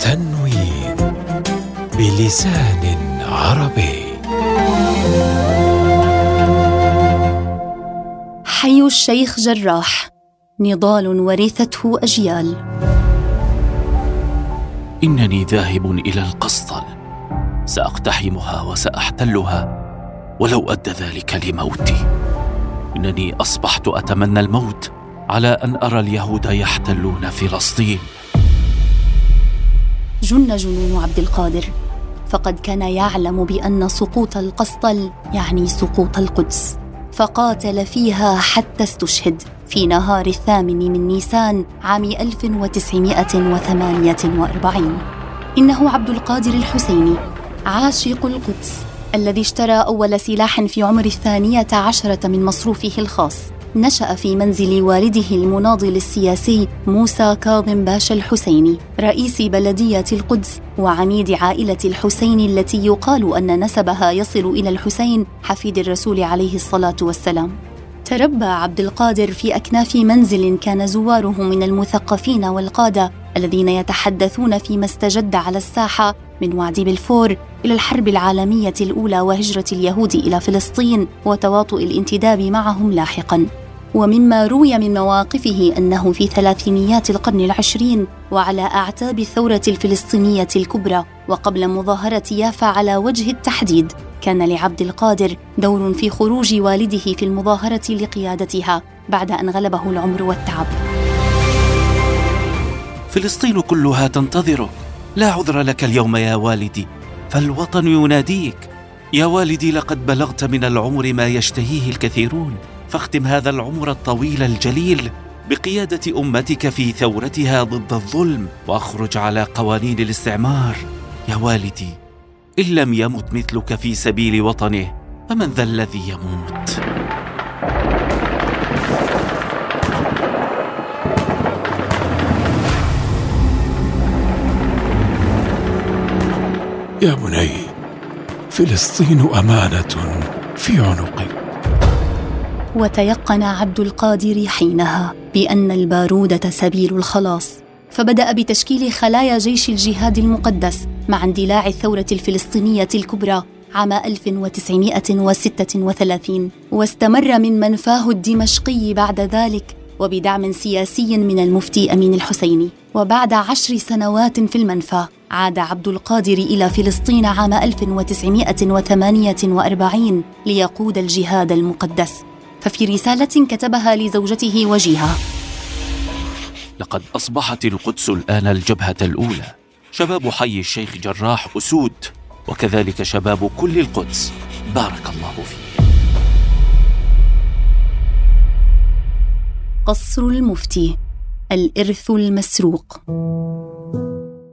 تنوين بلسان عربي. حي الشيخ جراح نضال ورثته أجيال. إنني ذاهب إلى القسطل. سأقتحمها وسأحتلها ولو أدى ذلك لموتي. إنني أصبحت أتمنى الموت على أن أرى اليهود يحتلون فلسطين. جن جنون عبد القادر فقد كان يعلم بأن سقوط القسطل يعني سقوط القدس فقاتل فيها حتى استشهد في نهار الثامن من نيسان عام 1948 إنه عبد القادر الحسيني عاشق القدس. الذي اشترى أول سلاح في عمر الثانية عشرة من مصروفه الخاص. نشأ في منزل والده المناضل السياسي موسى كاظم باشا الحسيني رئيس بلدية القدس وعميد عائلة الحسين التي يقال أن نسبها يصل إلى الحسين حفيد الرسول عليه الصلاة والسلام. تربى عبد القادر في أكناف منزل كان زواره من المثقفين والقادة الذين يتحدثون فيما استجد على الساحة من وعد بلفور إلى الحرب العالمية الأولى وهجرة اليهود إلى فلسطين وتواطؤ الانتداب معهم لاحقاً. ومما روي من مواقفه أنه في ثلاثينيات القرن العشرين وعلى أعتاب الثورة الفلسطينية الكبرى وقبل مظاهرة يافا على وجه التحديد. كان لعبد القادر دور في خروج والده في المظاهرة لقيادتها بعد أن غلبه العمر والتعب. فلسطين كلها تنتظرك. لا عذر لك اليوم يا والدي. فالوطن يناديك. يا والدي لقد بلغت من العمر ما يشتهيه الكثيرون. فاختم هذا العمر الطويل الجليل بقيادة أمتك في ثورتها ضد الظلم وأخرج على قوانين الاستعمار. يا والدي إن لم يمت مثلك في سبيل وطنه فمن ذا الذي يموت؟ يا بني فلسطين أمانة في عنقك وتيقن عبد القادر حينها بأن البارودة سبيل الخلاص. فبدأ بتشكيل خلايا جيش الجهاد المقدس مع اندلاع الثورة الفلسطينية الكبرى عام 1936 واستمر من منفاه الدمشقي بعد ذلك وبدعم سياسي من المفتي أمين الحسيني. وبعد عشر سنوات في المنفى عاد عبد القادر إلى فلسطين عام 1948 ليقود الجهاد المقدس. ففي رسالة كتبها لزوجته وجيهة لقد أصبحت القدس الآن الجبهة الأولى. شباب حي الشيخ جراح أسود وكذلك شباب كل القدس. بارك الله فيه قصر المفتي الإرث المسروق.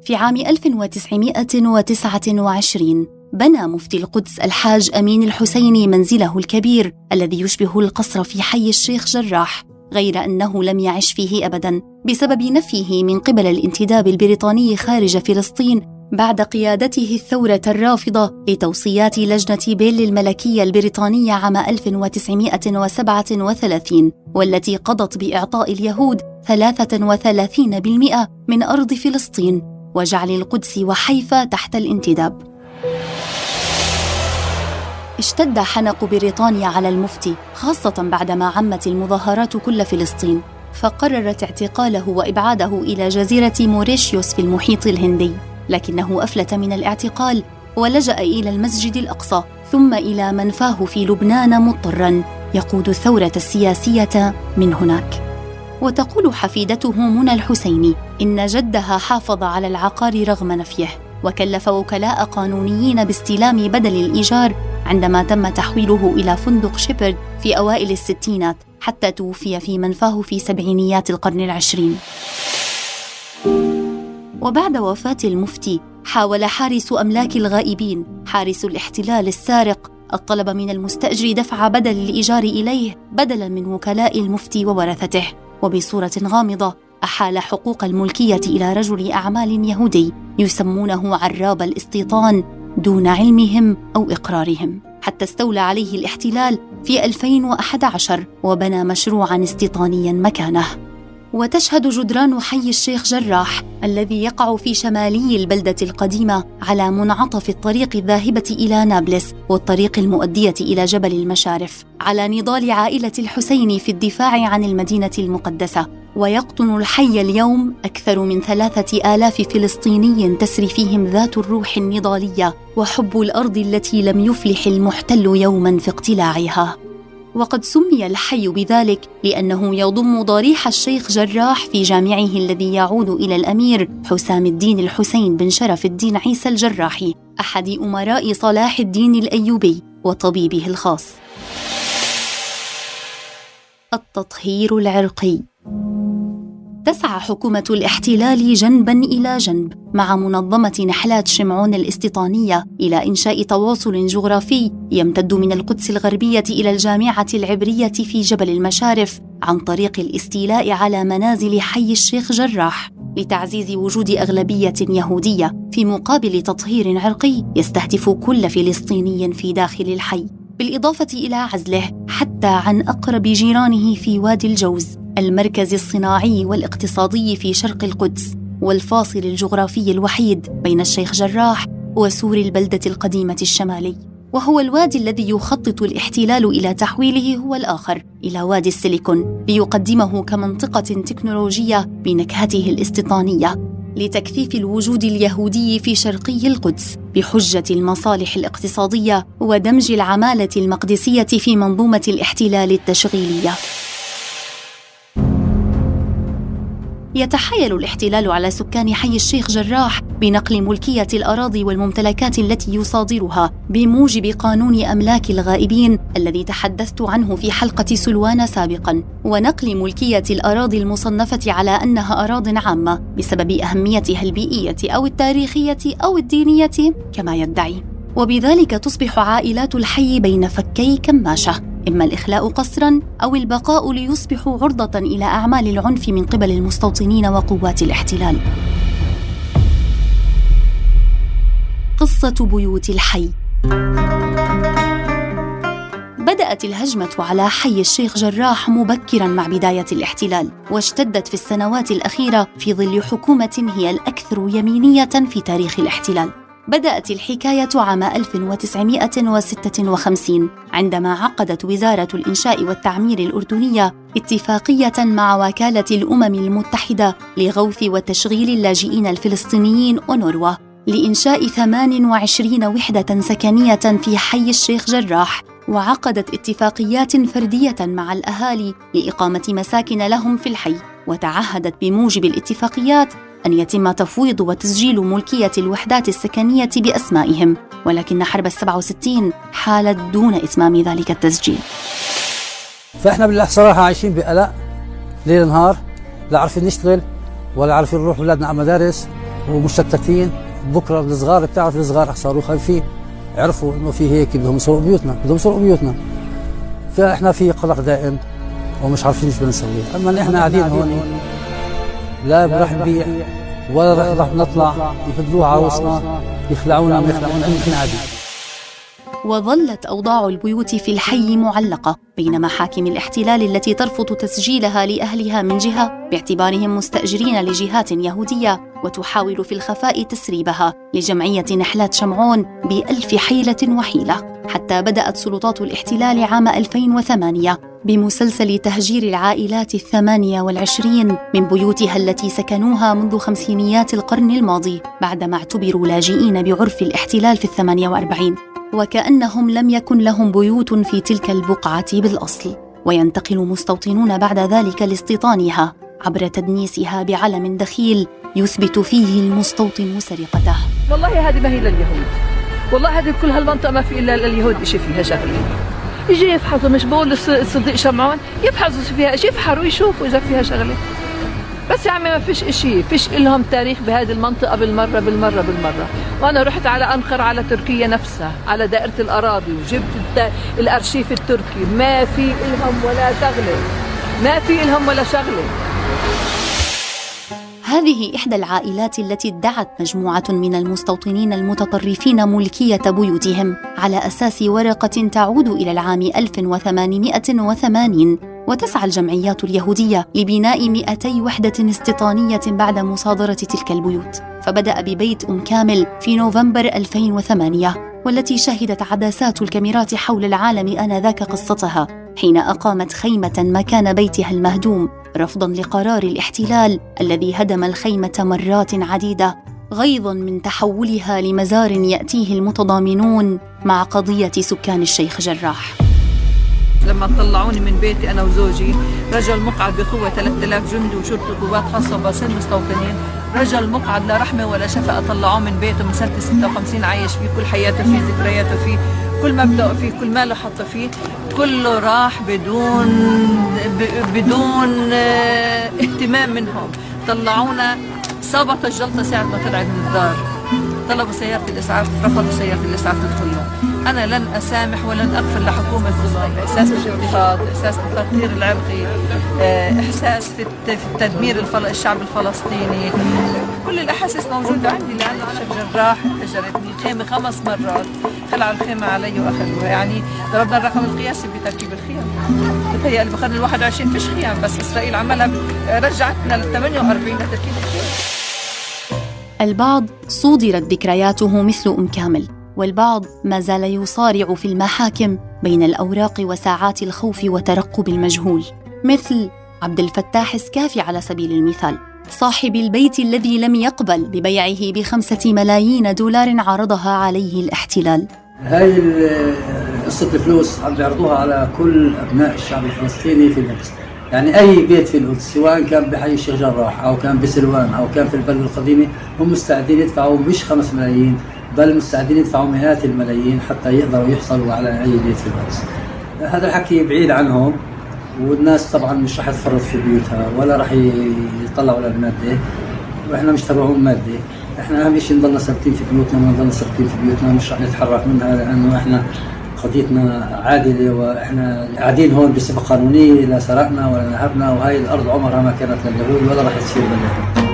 في عام 1929 بنى مفتي القدس الحاج أمين الحسيني منزله الكبير الذي يشبه القصر في حي الشيخ جراح. غير أنه لم يعش فيه ابدا بسبب نفيه من قبل الانتداب البريطاني خارج فلسطين بعد قيادته الثورة الرافضة لتوصيات لجنة بيل الملكية البريطانية عام 1937 والتي قضت بإعطاء اليهود 33% من أرض فلسطين وجعل القدس وحيفا تحت الانتداب. اشتد حنق بريطانيا على المفتي خاصة بعدما عمت المظاهرات كل فلسطين. فقررت اعتقاله وإبعاده إلى جزيرة موريشيوس في المحيط الهندي. لكنه أفلت من الاعتقال ولجأ إلى المسجد الأقصى ثم إلى منفاه في لبنان مضطرا. يقود الثورة السياسية من هناك. وتقول حفيدته منى الحسيني إن جدها حافظ على العقار رغم نفيه وكلف وكلاء قانونيين باستلام بدل الإيجار عندما تم تحويله إلى فندق شيبرد في أوائل الستينات حتى توفي في منفاه في سبعينيات القرن العشرين. وبعد وفاة المفتي حاول حارس أملاك الغائبين. حارس الاحتلال السارق الطلب من المستأجر دفع بدل الإيجار إليه بدلا من وكلاء المفتي وورثته. وبصورة غامضة أحال حقوق الملكية إلى رجل أعمال يهودي يسمونه عراب الاستيطان. دون علمهم أو إقرارهم. حتى استولى عليه الاحتلال في 2011 وبنى مشروعا استيطانيا مكانه. وتشهد جدران حي الشيخ جراح الذي يقع في شمالي البلدة القديمة على منعطف الطريق الذاهبة إلى نابلس والطريق المؤدية إلى جبل المشارف على نضال عائلة الحسين في الدفاع عن المدينة المقدسة. ويقطن الحي اليوم أكثر من ثلاثة آلاف فلسطيني تسري فيهم ذات الروح النضالية وحب الأرض التي لم يفلح المحتل يوما في اقتلاعها. وقد سمي الحي بذلك لأنه يضم ضريح الشيخ جراح في جامعه الذي يعود إلى الأمير حسام الدين الحسين بن شرف الدين عيسى الجراحي أحد أمراء صلاح الدين الأيوبي وطبيبه الخاص. التطهير العرقي تسعى حكومة الاحتلال جنبا إلى جنب مع منظمة نحلات شمعون الاستيطانية إلى إنشاء تواصل جغرافي يمتد من القدس الغربية إلى الجامعة العبرية في جبل المشارف عن طريق الاستيلاء على منازل حي الشيخ جراح لتعزيز وجود أغلبية يهودية في مقابل تطهير عرقي يستهدف كل فلسطيني في داخل الحي بالإضافة إلى عزله حتى عن أقرب جيرانه في وادي الجوز المركز الصناعي والاقتصادي في شرق القدس والفاصل الجغرافي الوحيد بين الشيخ جراح وسور البلدة القديمة الشمالي وهو الوادي الذي يخطط الاحتلال إلى تحويله هو الآخر إلى وادي السيليكون ليقدمه كمنطقة تكنولوجية بنكهته الاستيطانية لتكثيف الوجود اليهودي في شرقي القدس بحجة المصالح الاقتصادية ودمج العمالة المقدسية في منظومة الاحتلال التشغيلية. يتحايل الاحتلال على سكان حي الشيخ جراح بنقل ملكية الأراضي والممتلكات التي يصادرها بموجب قانون أملاك الغائبين الذي تحدثت عنه في حلقة سلوان سابقا. ونقل ملكية الأراضي المصنفة على أنها اراض عامة بسبب اهميتها البيئيه أو التاريخية أو الدينية كما يدعي. وبذلك تصبح عائلات الحي بين فكي كماشة. إما الإخلاء قسرا أو البقاء ليصبحوا عرضة إلى أعمال العنف من قبل المستوطنين وقوات الاحتلال. قصة بيوت الحي بدأت الهجمة على حي الشيخ جراح مبكرا مع بداية الاحتلال، واشتدت في السنوات الأخيرة في ظل حكومة هي الأكثر يمينية في تاريخ الاحتلال. بدأت الحكاية عام 1956 عندما عقدت وزارة الإنشاء والتعمير الأردنية اتفاقية مع وكالة الأمم المتحدة لغوث وتشغيل اللاجئين الفلسطينيين أونروا لإنشاء 28 وحدة سكنية في حي الشيخ جراح وعقدت اتفاقيات فردية مع الأهالي لإقامة مساكن لهم في الحي وتعهدت بموجب الاتفاقيات أن يتم تفويض وتسجيل ملكية الوحدات السكنية بأسمائهم ولكن حرب السبعة وستين حالت دون إتمام ذلك التسجيل. فإحنا بالله صراحة عايشين بقلق ليل نهار لا عارفين نشتغل ولا عارفين نروح أولادنا على مدارس ومشتتين. بكرة الصغار بتعرف الصغار صاروا خايفين عرفوا إنه في هيك بدهم يسرقوا بيوتنا بدهم يسرقوا بيوتنا. فإحنا في قلق دائم ومش عارفين إيش بنسوي أما إحنا قاعدين هون لا راح نبيع ولا راح نطلع يهدلوها عروسنا يخلعونا ما يخلعونا يمكن عادي. وظلت أوضاع البيوت في الحي معلقة بين محاكم الاحتلال التي ترفض تسجيلها لأهلها من جهة باعتبارهم مستأجرين لجهات يهودية وتحاول في الخفاء تسريبها لجمعية نحلات شمعون بألف حيلة وحيلة. حتى بدأت سلطات الاحتلال عام 2008 بمسلسل تهجير العائلات الثمانية والعشرين من بيوتها التي سكنوها منذ خمسينيات القرن الماضي بعدما اعتبروا لاجئين بعرف الاحتلال في الثمانية وأربعين. وكأنهم لم يكن لهم بيوت في تلك البقعة بالأصل. وينتقل مستوطنون بعد ذلك لاستيطانها عبر تدنيسها بعلم دخيل يثبت فيه المستوطن سرقته. والله هذه ما هي لليهود والله هذه كل هالمنطقة ما في إلا لليهود إشي فيها شغلة يجي يفحصوا مش بقول الصديق شمعون يفحصوا فيها يفحروا يشوفوا إذا فيها شغلة. بس يا عمي ما فيش إشي فيش إلهم تاريخ بهذه المنطقة بالمرة بالمرة بالمرة. وأنا رحت على أنقر على تركيا نفسها على دائرة الأراضي وجبت الأرشيف التركي. ما في إلهم ولا شغلة. ما في إلهم ولا شغلة. هذه إحدى العائلات التي ادعت مجموعة من المستوطنين المتطرفين ملكية بيوتهم على أساس ورقة تعود إلى العام 1880 وتسعى الجمعيات اليهودية لبناء 200 وحدة استيطانية بعد مصادرة تلك البيوت. فبدأ ببيت أم كامل في نوفمبر 2008 والتي شهدت عدسات الكاميرات حول العالم آنذاك قصتها حين أقامت خيمة مكان بيتها المهدوم رفضا لقرار الاحتلال الذي هدم الخيمة مرات عديدة غيظا من تحولها لمزار يأتيه المتضامنون مع قضية سكان الشيخ جراح. لما طلعوني من بيتي أنا وزوجي رجل مقعد بقوة 3000 جندي وشرطة قوات خاصة باصين مستوطنين. رجل مقعد لا رحمة ولا شفقه طلعوه من بيته من سنة 56 عايش فيه كل حياته فيه ذكرياته فيه كل مبدأه فيه كل ماله حطه فيه. كله راح بدون بدون آه اهتمام منهم. طلعونا صابت الجلطة ساعة ما طلعت من الدار. طلبوا سيارة الإسعاف رفضوا سيارة الإسعاف تدخل أنا لن أسامح ولن أغفر لحكومة الظلم إحساس الاضطهاد إحساس التطهير العرقي إحساس في تدمير الشعب الفلسطيني. كل الأحاسيس موجودة عندي لأنه أنا جراح انفجرت الخيمة خمس مرات. خلعوا الخيمة علي وأخذوها. يعني ضربنا الرقم القياسي بتركيب الخيام. بتهيألي بقرن ال 21 فيش خيام. بس إسرائيل عملها رجعتنا لل 48 لتركيب الخيام. البعض صودرت ذكرياته مثل أم كامل والبعض ما زال يصارع في المحاكم بين الأوراق وساعات الخوف وترقب المجهول. مثل عبد الفتاح السكافي على سبيل المثال صاحب البيت الذي لم يقبل ببيعه بخمسة ملايين دولار عرضها عليه الاحتلال. هاي قصة الفلوس عم بيعرضوها على كل أبناء الشعب الفلسطيني في القدس يعني أي بيت في القدس سواء كان بحي الشيخ جراح أو كان بسلوان أو كان في البلد القديمة هم مستعدين يدفعوا مش خمس ملايين بل مستعدين يدفعوا مئات الملايين حتى يقدروا يحصلوا على أي بيت في القدس هذا الحكي بعيد عنهم والناس طبعا مش رح تفرط في بيوتها ولا رح يطلعوا للمادة وإحنا مش تبعهم مادة. إحنا أهم شيء نضلنا ثابتين في بيوتنا ونضلنا ثابتين في بيوتنا مش رح نتحرك منها لأنه إحنا قضيتنا عادلة وإحنا قاعدين هون بصفة قانونية لا سرقنا ولا نهبنا وهي الأرض عمرها ما كانت لليهود ولا رح تصير لليهود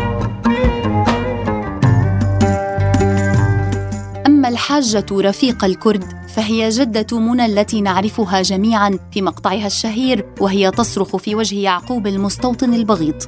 أما الحاجة رفيق الكرد فهي جدة منى التي نعرفها جميعا في مقطعها الشهير وهي تصرخ في وجه يعقوب المستوطن البغيض.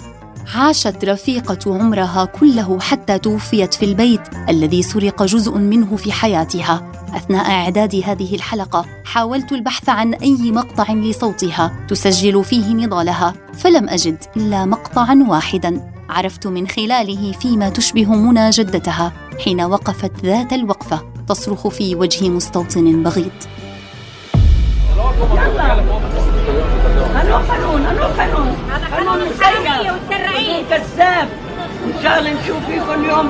عاشت رفيقة عمرها كله حتى توفيت في البيت الذي سرق جزء منه في حياتها. أثناء إعداد هذه الحلقة حاولت البحث عن أي مقطع لصوتها تسجل فيه نضالها، فلم أجد إلا مقطعا واحدا عرفت من خلاله فيما تشبه منى جدتها حين وقفت ذات الوقفة تصرخ في وجه مستوطن بغيض. هنو قانون هنو قانون قانون الحرية والسرعية كذاب. إن شاء الله نشوف فيه كل يوم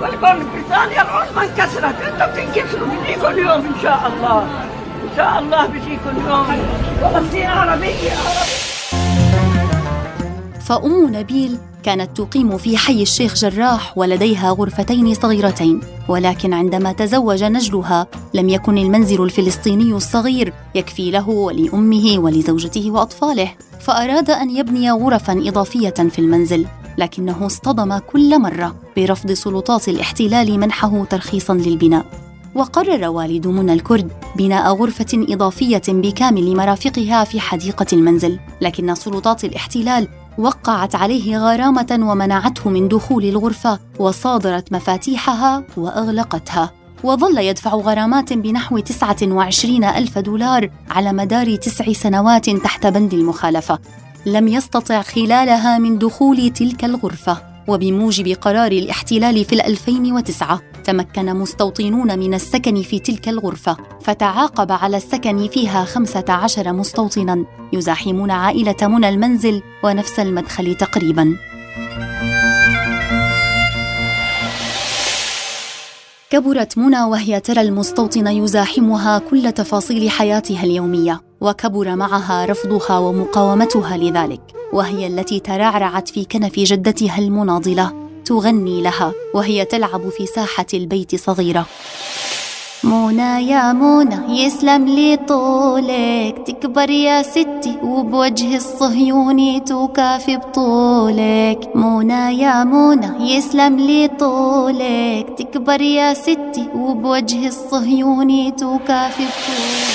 ولكن بريطانيا العظمى انكسرت أنتم بتنكسروا بيجي كل يوم إن شاء الله. إن شاء الله بيجي كل يوم. فلسطين عربية عربية فأم نبيل كانت تقيم في حي الشيخ جراح ولديها غرفتين صغيرتين ولكن عندما تزوج نجلها لم يكن المنزل الفلسطيني الصغير يكفي له ولأمه ولزوجته وأطفاله فأراد أن يبني غرفا إضافية في المنزل لكنه اصطدم كل مرة برفض سلطات الاحتلال منحه ترخيصا للبناء. وقرر والد منى الكرد بناء غرفة إضافية بكامل مرافقها في حديقة المنزل، لكن سلطات الاحتلال وقعت عليه غرامة ومنعته من دخول الغرفة وصادرت مفاتيحها وأغلقتها. وظل يدفع غرامات بنحو 29 ألف دولار على مدار تسع سنوات تحت بند المخالفة. لم يستطع خلالها من دخول تلك الغرفة. وبموجب قرار الاحتلال في 2009 تمكن مستوطنون من السكن في تلك الغرفة فتعاقب على السكن فيها 15 مستوطنا يزاحمون عائلة منى المنزل ونفس المدخل تقريبا. كبرت منى وهي ترى المستوطن يزاحمها كل تفاصيل حياتها اليومية وكبر معها رفضها ومقاومتها لذلك. وهي التي ترعرعت في كنف جدتها المناضلة تغني لها وهي تلعب في ساحة البيت صغيرة. منى يا منى يسلم لي طولك تكبر يا ستي وبوجه الصهيوني توكافي بطولك. منى يا منى يسلم لي طولك تكبر يا ستي وبوجه الصهيوني توكافي بطولك.